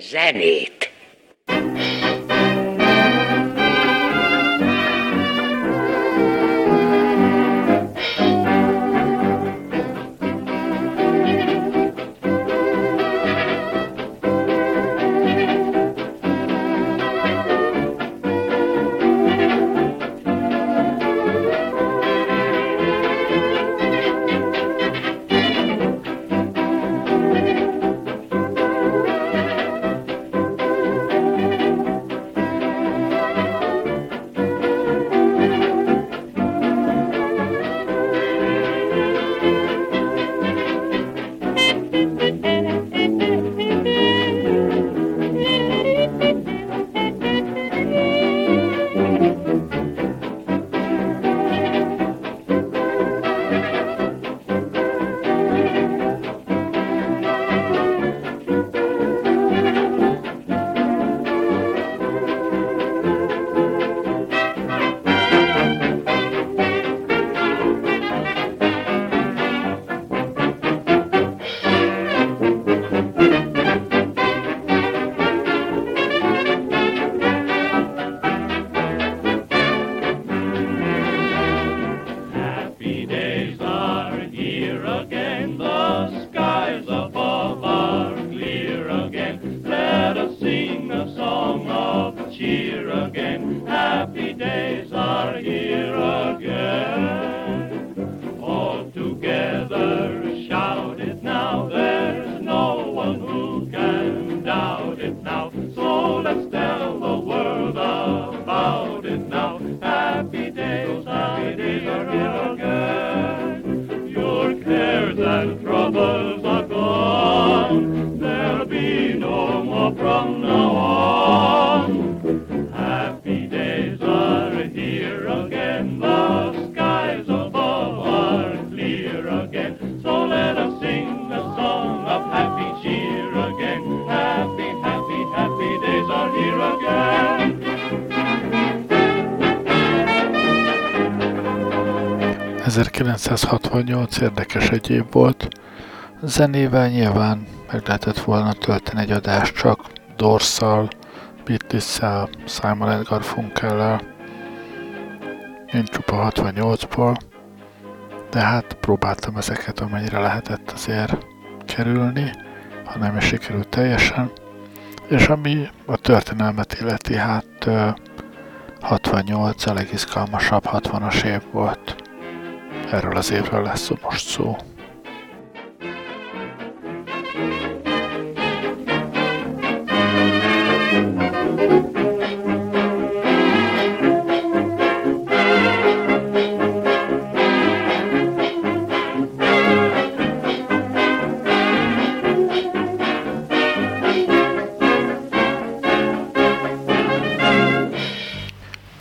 zenét. can doubt it now. Érdekes egy év volt. Zenével nyilván meg lehetett volna tölteni egy adást csak Dorszal, Beatlessel, Simon Edgar Funkellel, mint csupa 68-ból, de hát próbáltam ezeket amennyire lehetett azért kerülni, ha nem is sikerült teljesen. És ami a történelmet illeti, hát 68 a legizgalmasabb 60-as év volt. Erről az évről lesz most szó.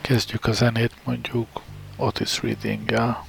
Kezdjük a zenét mondjuk Otis Reading-gel.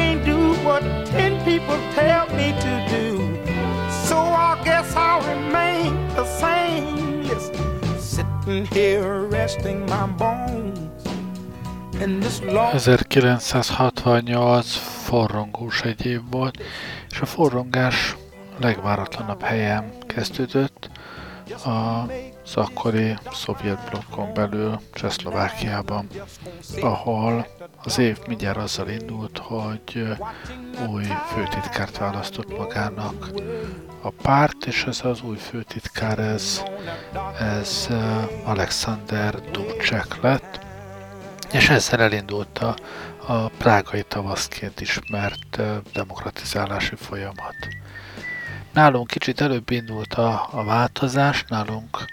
can't do what ten people tell me to do. So I guess I'll remain the same. Listen. sitting here resting my bones. 1968 forrongós egy év volt, és a forrongás legváratlanabb helyen kezdődött, az akkori szovjet blokkon belül Csehszlovákiában, ahol az év mindjárt azzal indult, hogy új főtitkárt választott magának a párt, és ez az új főtitkár, ez, ez Alexander Dubček lett, és ezzel elindult a, a prágai tavaszként ismert demokratizálási folyamat. Nálunk kicsit előbb indult a, a változás, nálunk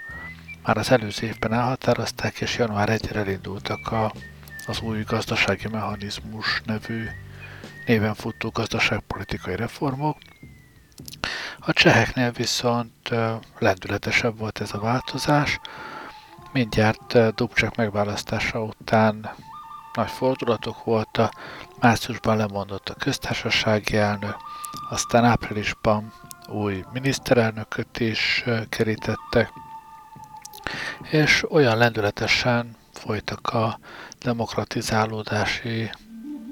már az előző évben elhatározták, és január 1 elindultak a, az új gazdasági mechanizmus nevű néven futó gazdaságpolitikai reformok. A cseheknél viszont lendületesebb volt ez a változás, mindjárt Dubcsek megválasztása után nagy fordulatok voltak, márciusban lemondott a köztársasági elnök, aztán áprilisban új miniszterelnököt is kerítettek, és olyan lendületesen folytak a demokratizálódási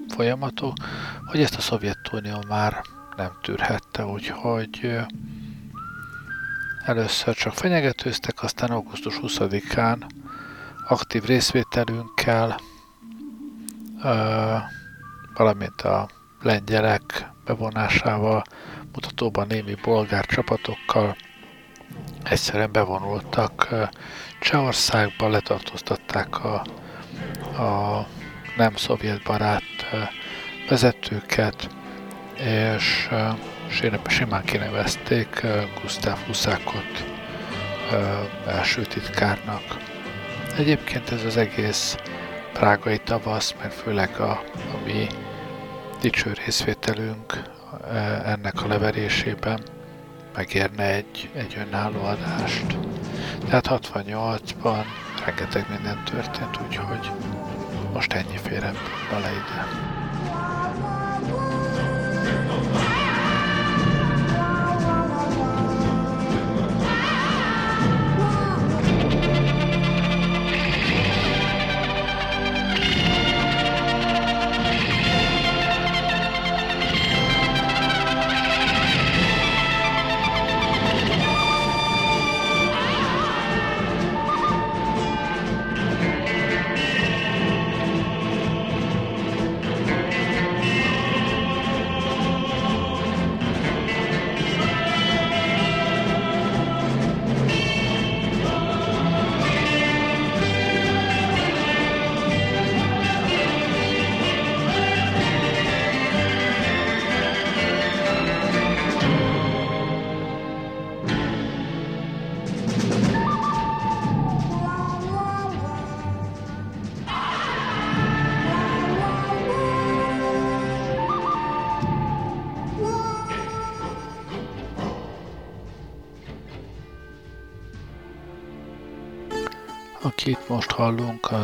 folyamatok, hogy ezt a Szovjetunió már nem tűrhette, úgyhogy először csak fenyegetőztek, aztán augusztus 20-án aktív részvételünkkel, valamint a lengyelek bevonásával mutatóban némi bolgár csapatokkal egyszerűen bevonultak Csehországba, letartóztatták a, a nem szovjet barát vezetőket, és simán kinevezték Gustav Huszákot első titkárnak. Egyébként ez az egész prágai tavasz, mert főleg a, a mi dicső részvételünk ennek a leverésében megérne egy, egy önálló adást. Tehát 68-ban rengeteg minden történt, úgyhogy most ennyi férem bele ide.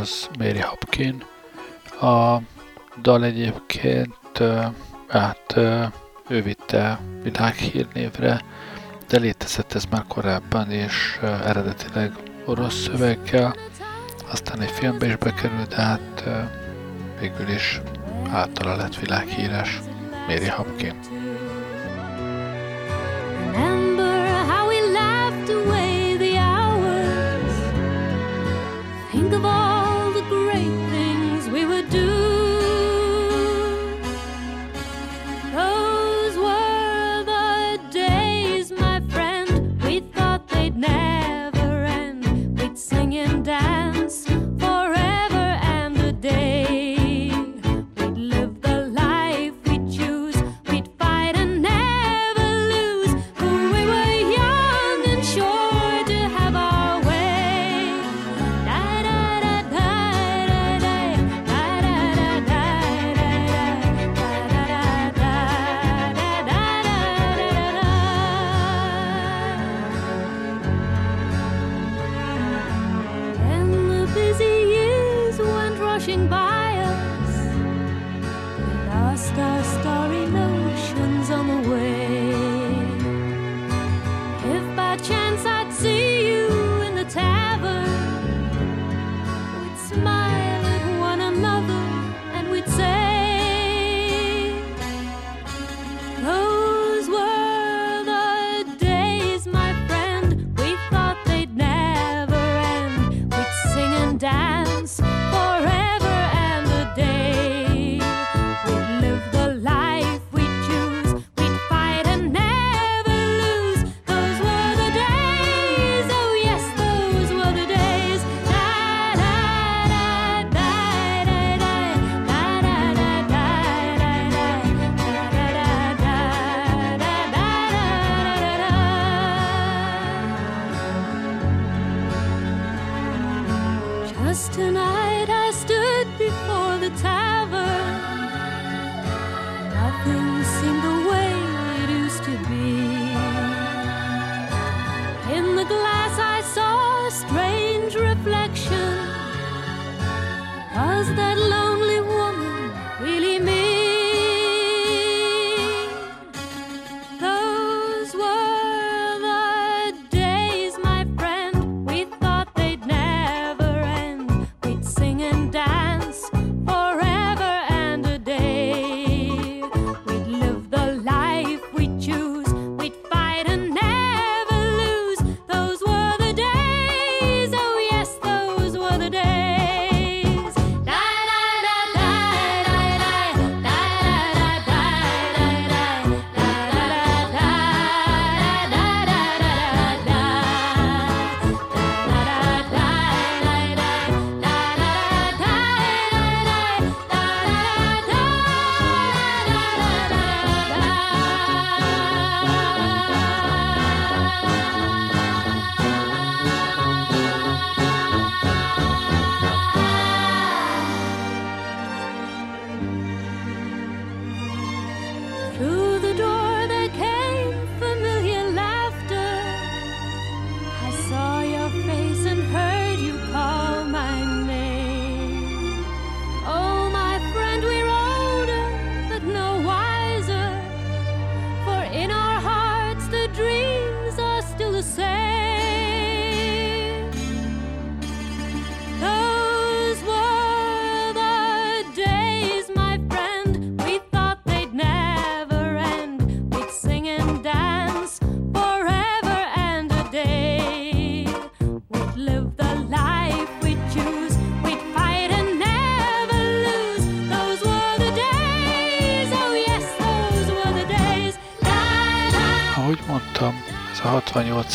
Az Mary Hopkin. A dal egyébként, hát ő vitte világhírnévre, de létezett ez már korábban, és eredetileg orosz szöveggel, aztán egy filmbe is bekerült, de hát végül is általa lett világhíres Mary Hopkin.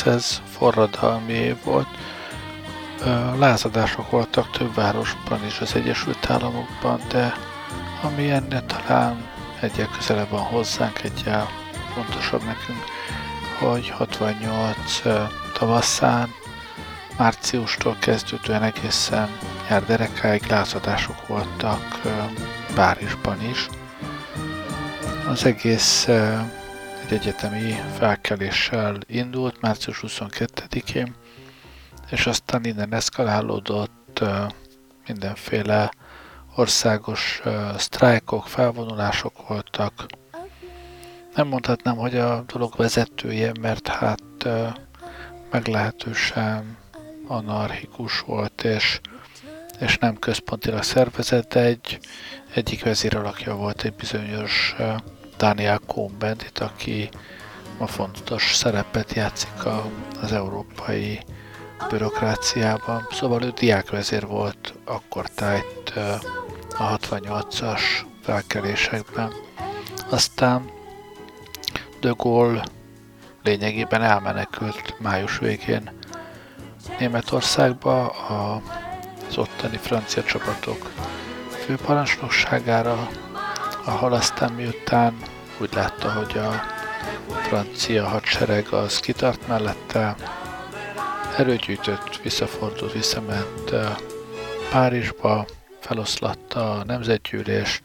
Ez forradalmi év volt. Lázadások voltak több városban is az Egyesült Államokban, de ami ennél talán egyel közelebb van hozzánk, egyel fontosabb nekünk, hogy 68 tavaszán, márciustól kezdődően egészen nyár lázadások voltak Párizsban is. Az egész egy egyetemi felkeléssel indult március 22-én, és aztán innen eszkalálódott mindenféle országos sztrájkok, felvonulások voltak. Nem mondhatnám, hogy a dolog vezetője, mert hát meglehetősen anarchikus volt, és, és nem központilag szervezett, egy, egyik vezéralakja volt egy bizonyos Daniel Cohn-Bendit, aki ma fontos szerepet játszik a, az európai bürokráciában. Szóval ő diákvezér volt akkor tájt a 68-as felkelésekben. Aztán de Gaulle lényegében elmenekült május végén Németországba az ottani francia csapatok főparancsnokságára, ahol aztán miután úgy látta, hogy a francia hadsereg az kitart mellette, erőgyűjtött, visszafordult, visszament Párizsba, feloszlatta a nemzetgyűlést,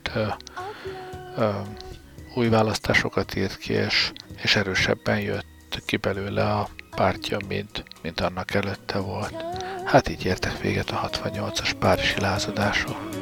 új választásokat írt ki, és, és erősebben jött ki belőle a pártja, mint, mint annak előtte volt. Hát így értek véget a 68-as párizsi lázadások.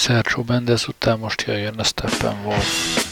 Sergio Mendes után most jöjjön a Steppenwolf.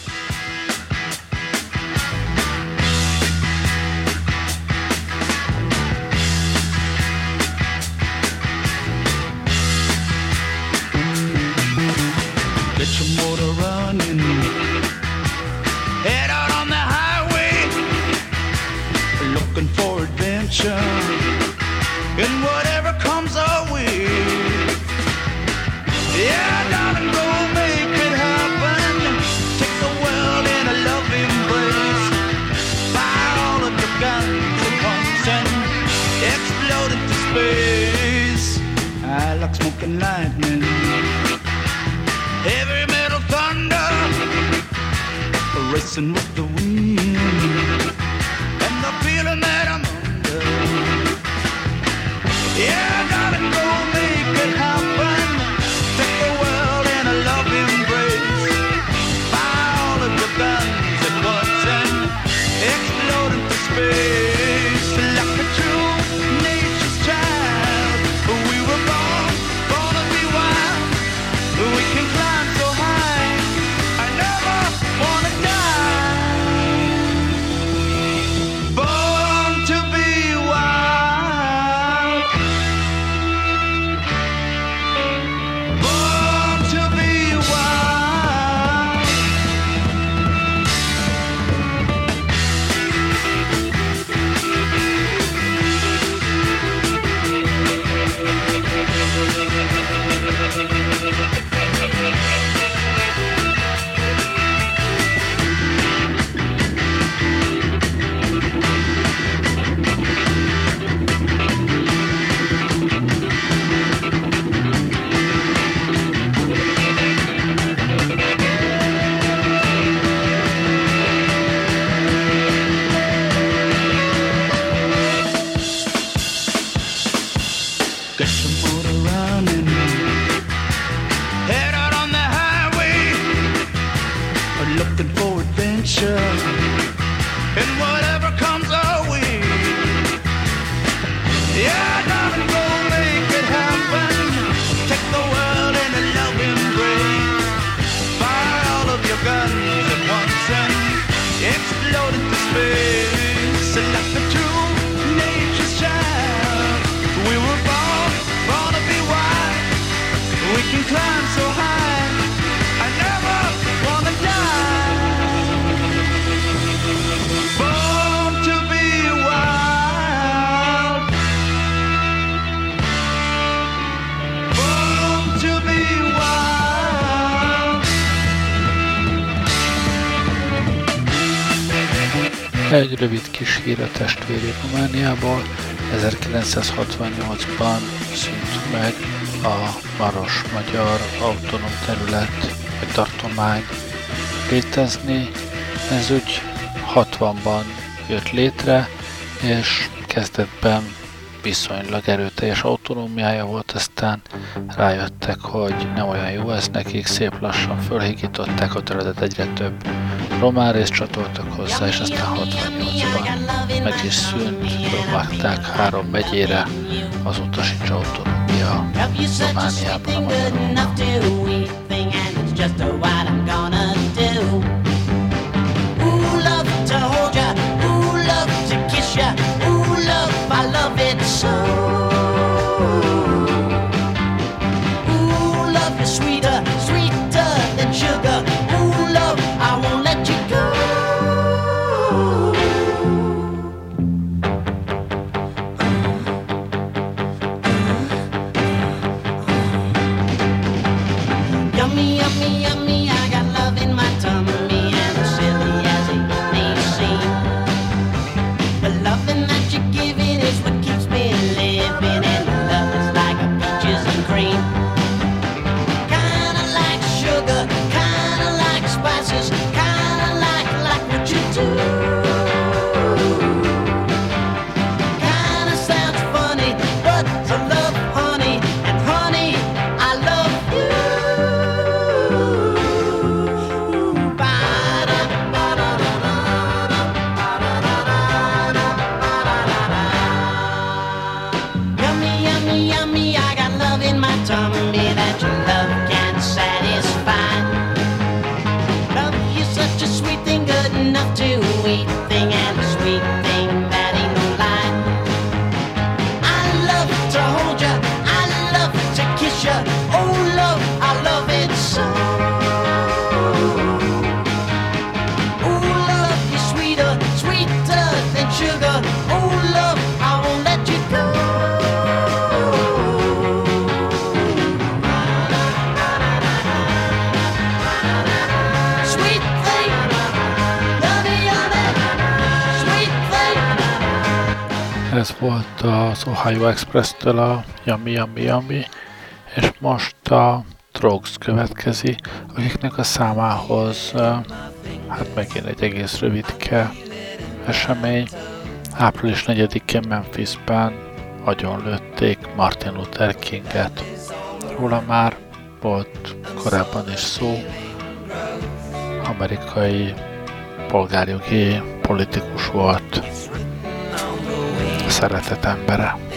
Egy rövid kis hír a testvéri Romániából. 1968-ban szűnt meg a Maros Magyar Autonóm Terület vagy Tartomány létezni. Ez úgy 60-ban jött létre, és kezdetben viszonylag erőteljes autonómiája volt, aztán rájöttek, hogy nem olyan jó ez nekik, szép lassan fölhigították a területet egyre több román részt csatoltak hozzá, és aztán 68-ban meg is szűnt, vágták három megyére, azóta sincs autonómia Romániában, a magyarokban. Ooh, love, I love it so. enough to Ez volt az Ohio Express-től a Yummy Yummy Yummy, és most a Trogs következi, akiknek a számához hát megint egy egész rövidke esemény. Április 4-én Memphisben lőtték Martin Luther Kinget. Róla már volt korábban is szó, amerikai polgárjogi politikus volt, szeretett embere.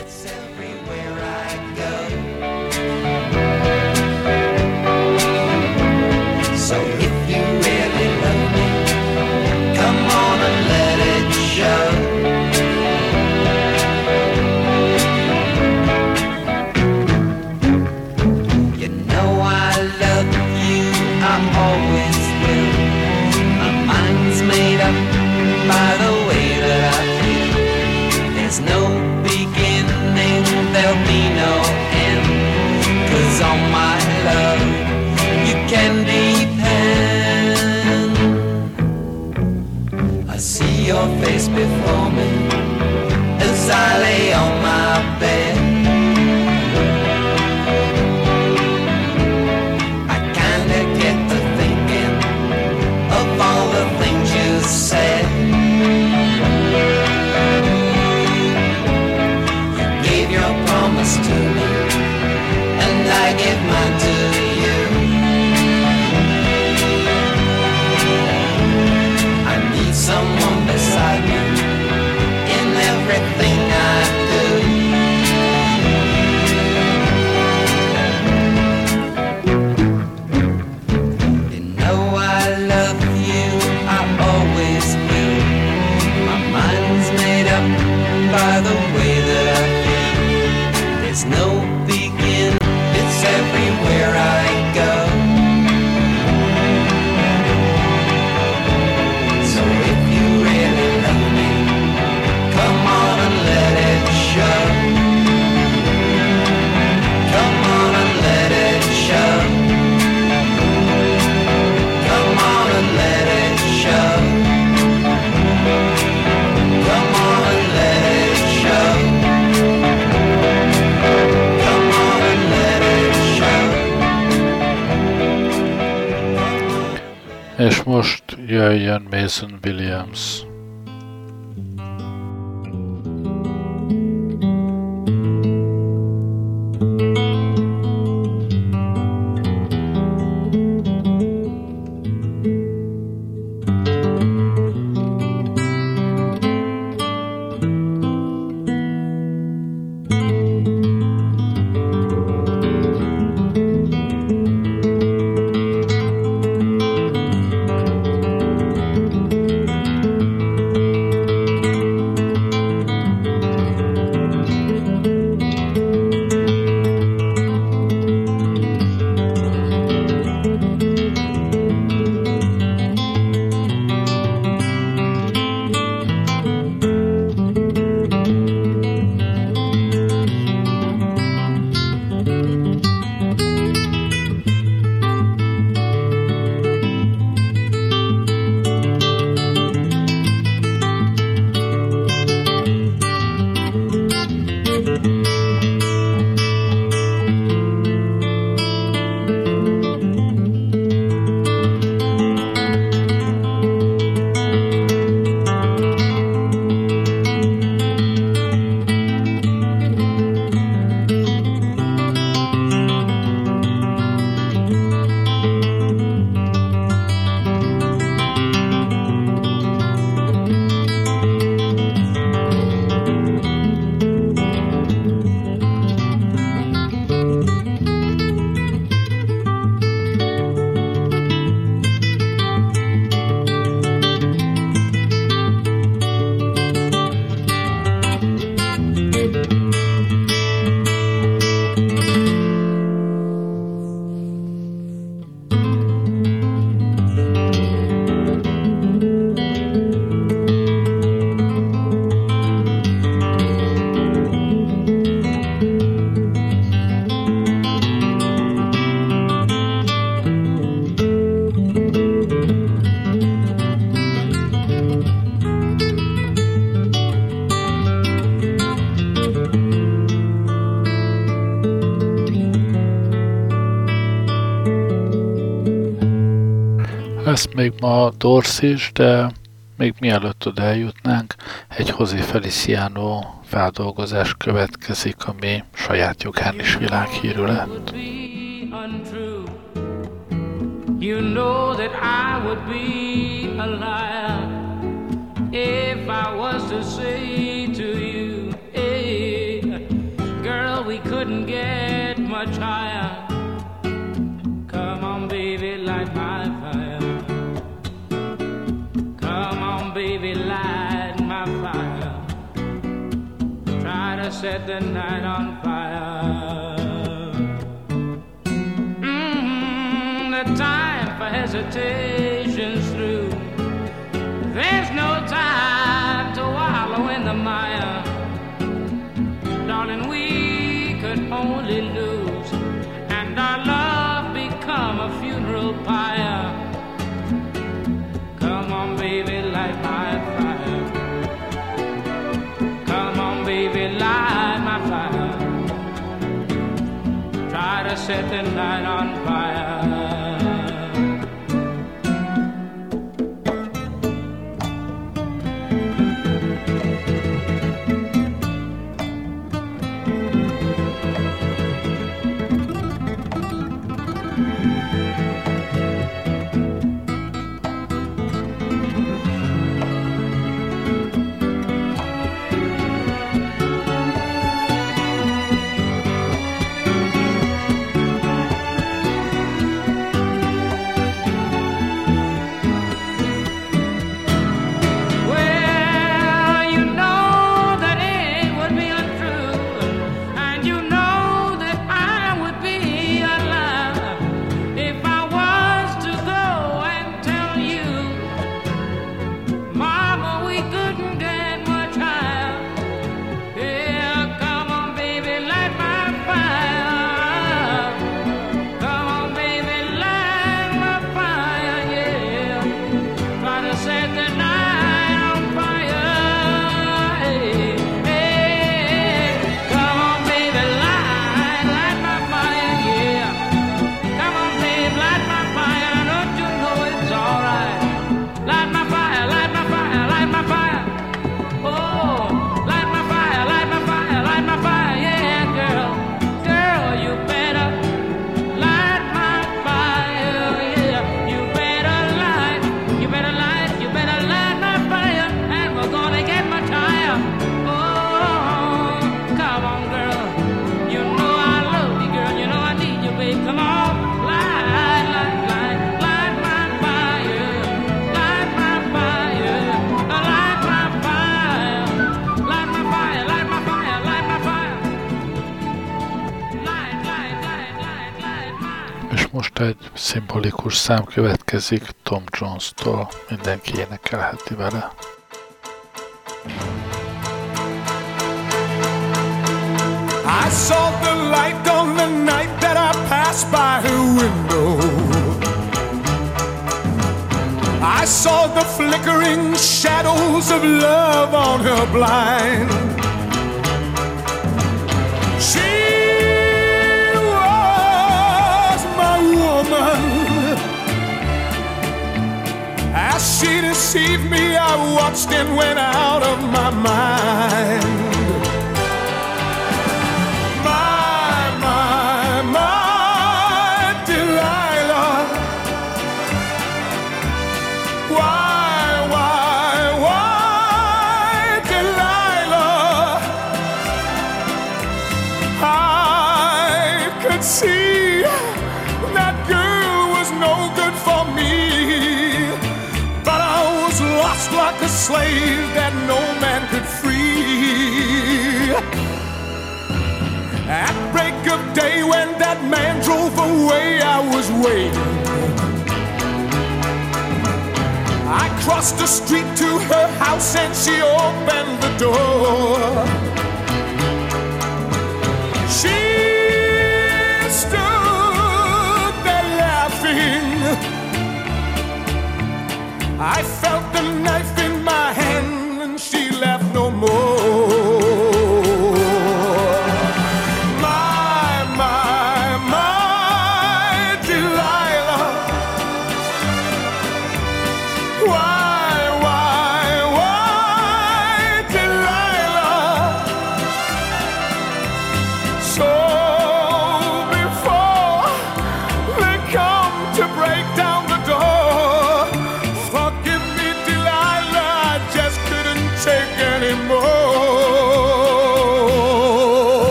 face before me. As I lay on most jöjjön Mason Williams. Ma Dorsz is, de még mielőtt oda eljutnánk, egy José Feliciano feldolgozás következik, ami saját jogán is világhírű lett. You know that I would be a liar if I was to say set the night on fire. Mm, the time for hesitation's through. There's no time to wallow in the mire. Darling, we could only lose, and our love become a funeral pyre. Set the night on fire. Szimbolikus szám következik Tom Jones-tól. Mindenki énekelheti vele. I saw the light on the night that I passed by her window. I saw the flickering shadows of love on her blind. She deceived me, I watched and went out of my mind. Slave that no man could free. At break of day, when that man drove away, I was waiting. I crossed the street to her house and she opened the door. She stood there laughing. I felt the knife in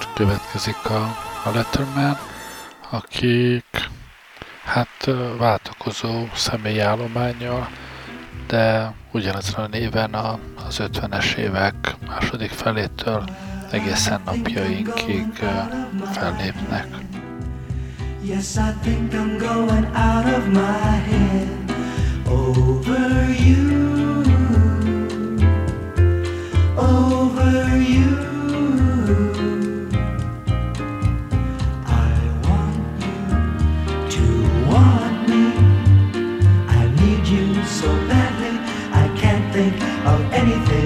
most következik a, a Letterman, akik hát váltakozó személyi állományjal, de ugyanezen a néven a, az 50-es évek második felétől egészen napjainkig fellépnek. Yes, I think I'm going out of my head over you, over you. anything.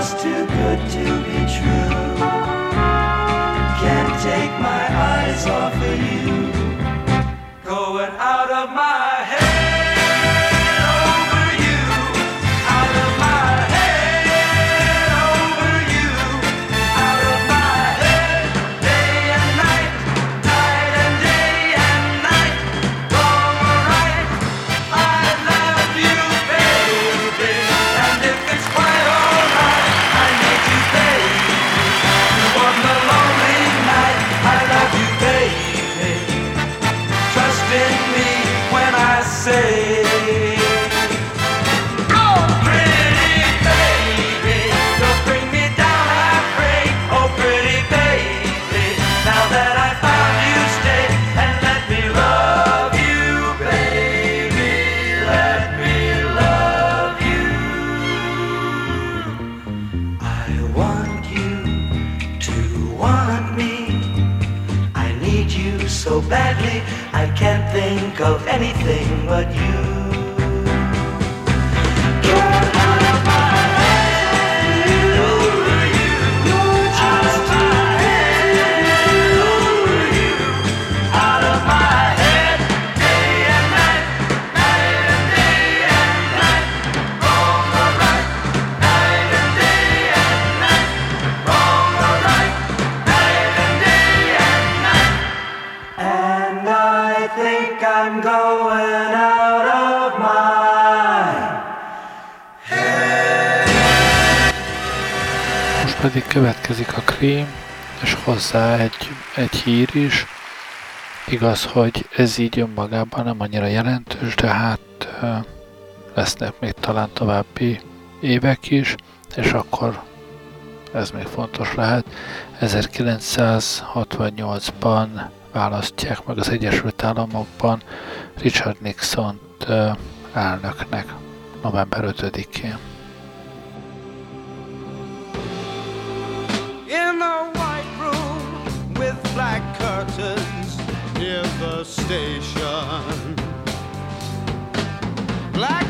Just too good to be true. Can't take my eyes off of you. Going out of my krém, és hozzá egy, egy hír is. Igaz, hogy ez így önmagában nem annyira jelentős, de hát lesznek még talán további évek is, és akkor ez még fontos lehet. 1968-ban választják meg az Egyesült Államokban Richard Nixon-t elnöknek november 5-én. Station. Black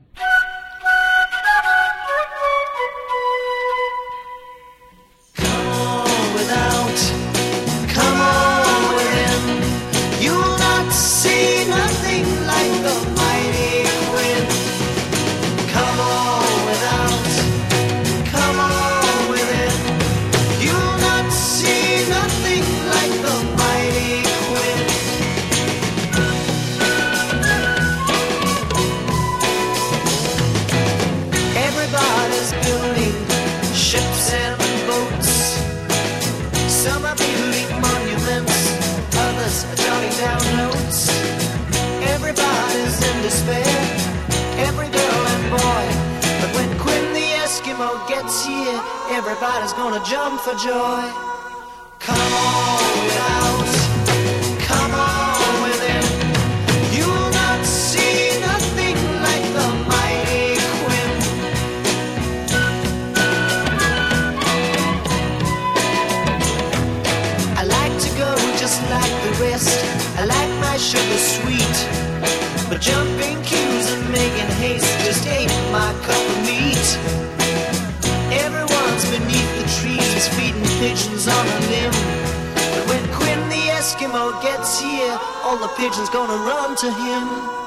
For joy. Here, all the pigeons gonna run to him.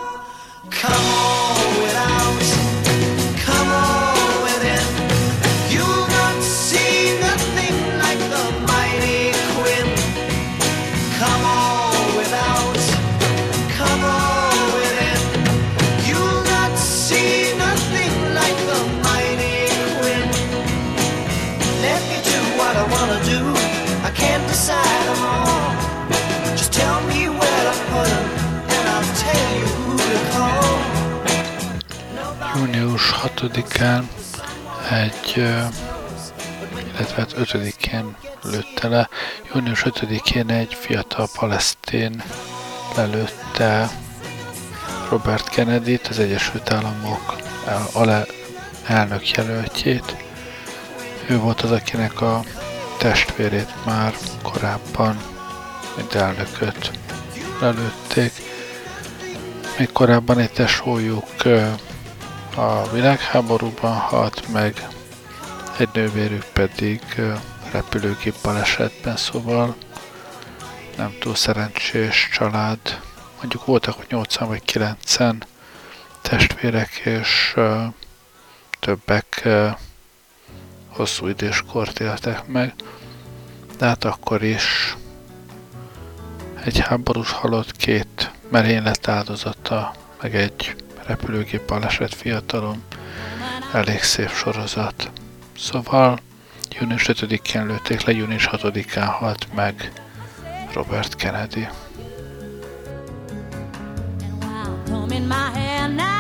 6-án egy, illetve hát 5-én lőtte le. Június 5-én egy fiatal palesztén lelőtte Robert kennedy az Egyesült Államok el, elnök jelöltjét. Ő volt az, akinek a testvérét már korábban, mint elnököt lelőtték. Még korábban egy tesójuk a világháborúban halt meg, egy nővérük pedig repülőgép balesetben, szóval nem túl szerencsés család. Mondjuk voltak, hogy 80 vagy 90 testvérek, és többek hosszú időskort éltek meg, de hát akkor is egy háborús halott két merénylet áldozata, meg egy repülőgép baleset fiatalom, elég szép sorozat. Szóval június 5-én lőtték le, június 6-án halt meg Robert Kennedy. in my.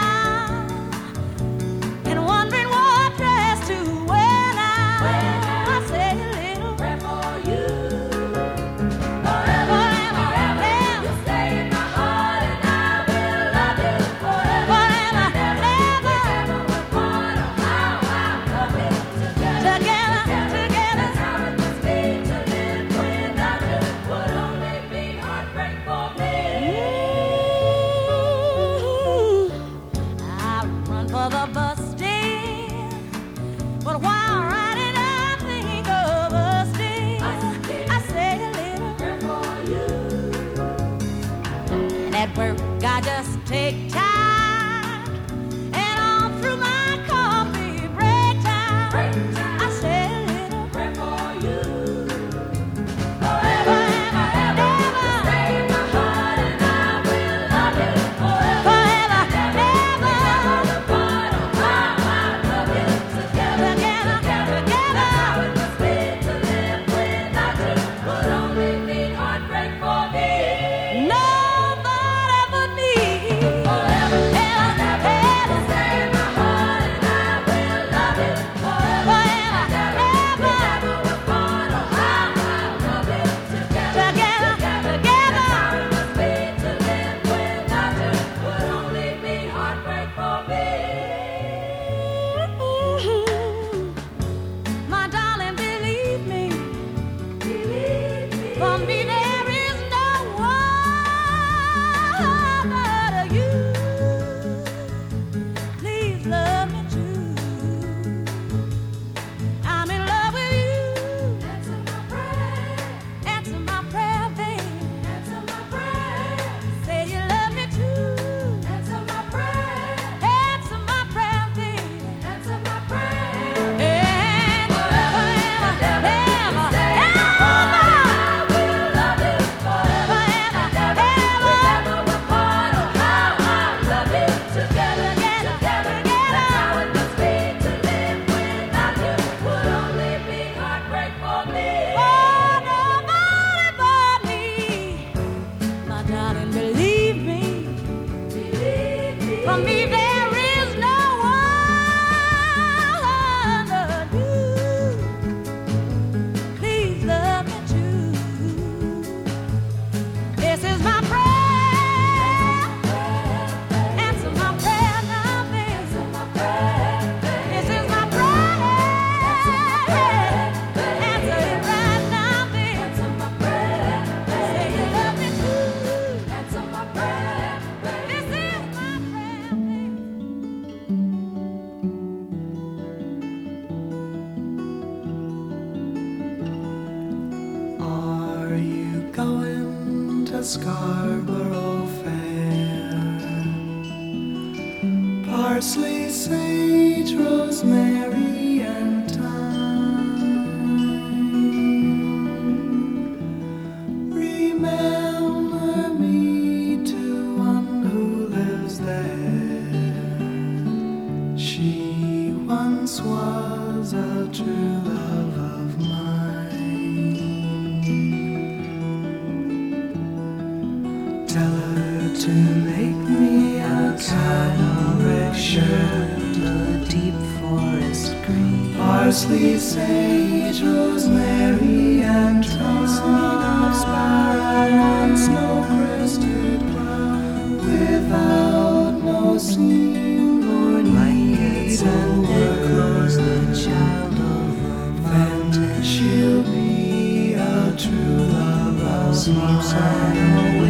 to make me a color shirt, a deep forest green, parsley, sage, rosemary, and thyme, of spiral and snow crested brown, without no seam or lights and echoes, the child of a fantasy. She'll be a true love of mine.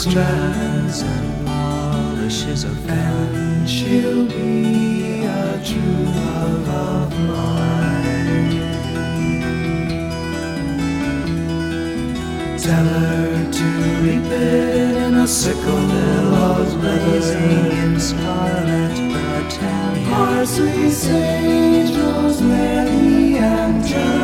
strands and polishes a fan. She'll be a true love of mine. Tell her to reap it in a sickle that loves blazing scarlet battalion. Our sweet Saint Rosemary and Joan.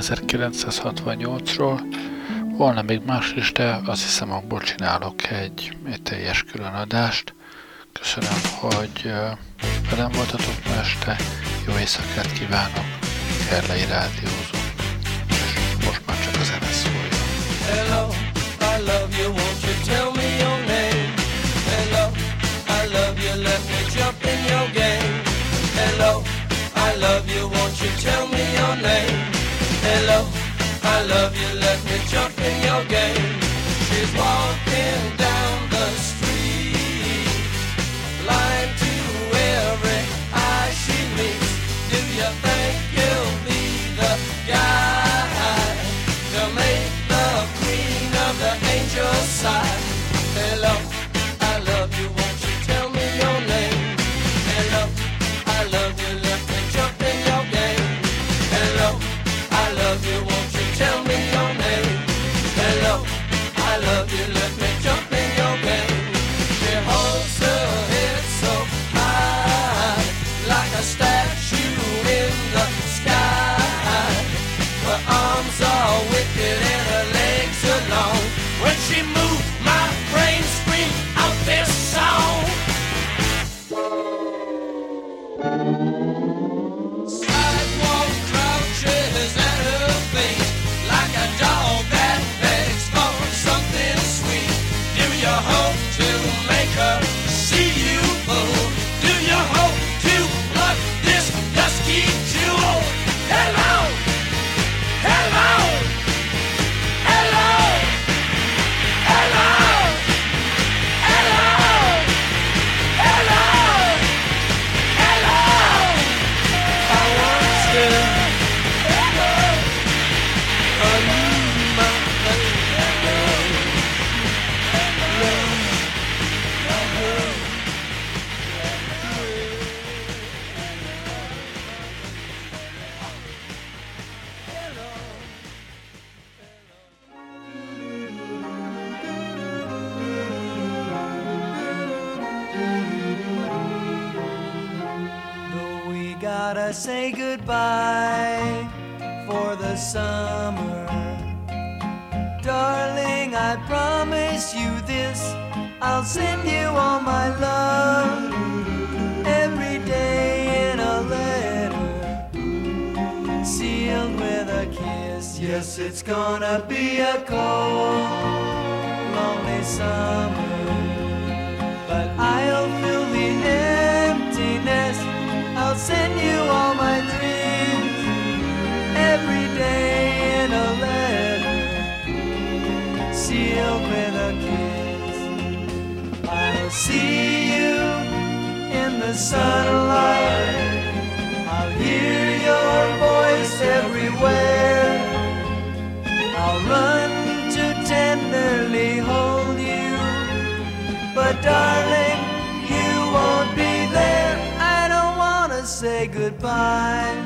1968-ról. Volna még más is, de azt hiszem, abból csinálok egy, egy teljes különadást. Köszönöm, hogy velem voltatok ma este. Jó éjszakát kívánok. Gerlei Rádiózó. love you, let me jump in your game. She's one. See you in the sunlight. I'll hear your voice everywhere. I'll run to tenderly hold you. But darling, you won't be there. I don't wanna say goodbye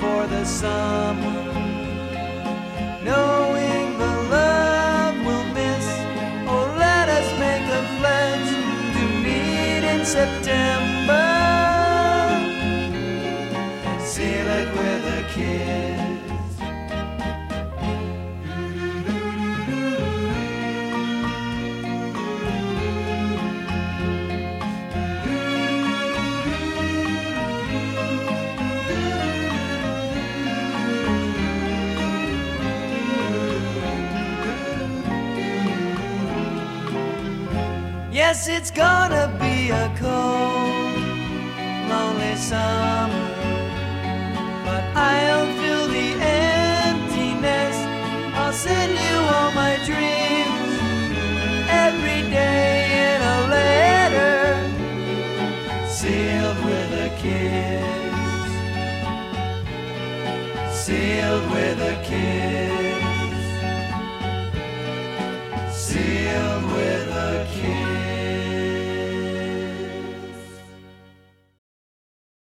for the summer. Knowing September. Seal it with a kiss. Yes, it's gonna a cold, lonely summer. But I'll fill the emptiness. I'll send you all my dreams every day in a letter sealed with a kiss. Sealed with a kiss.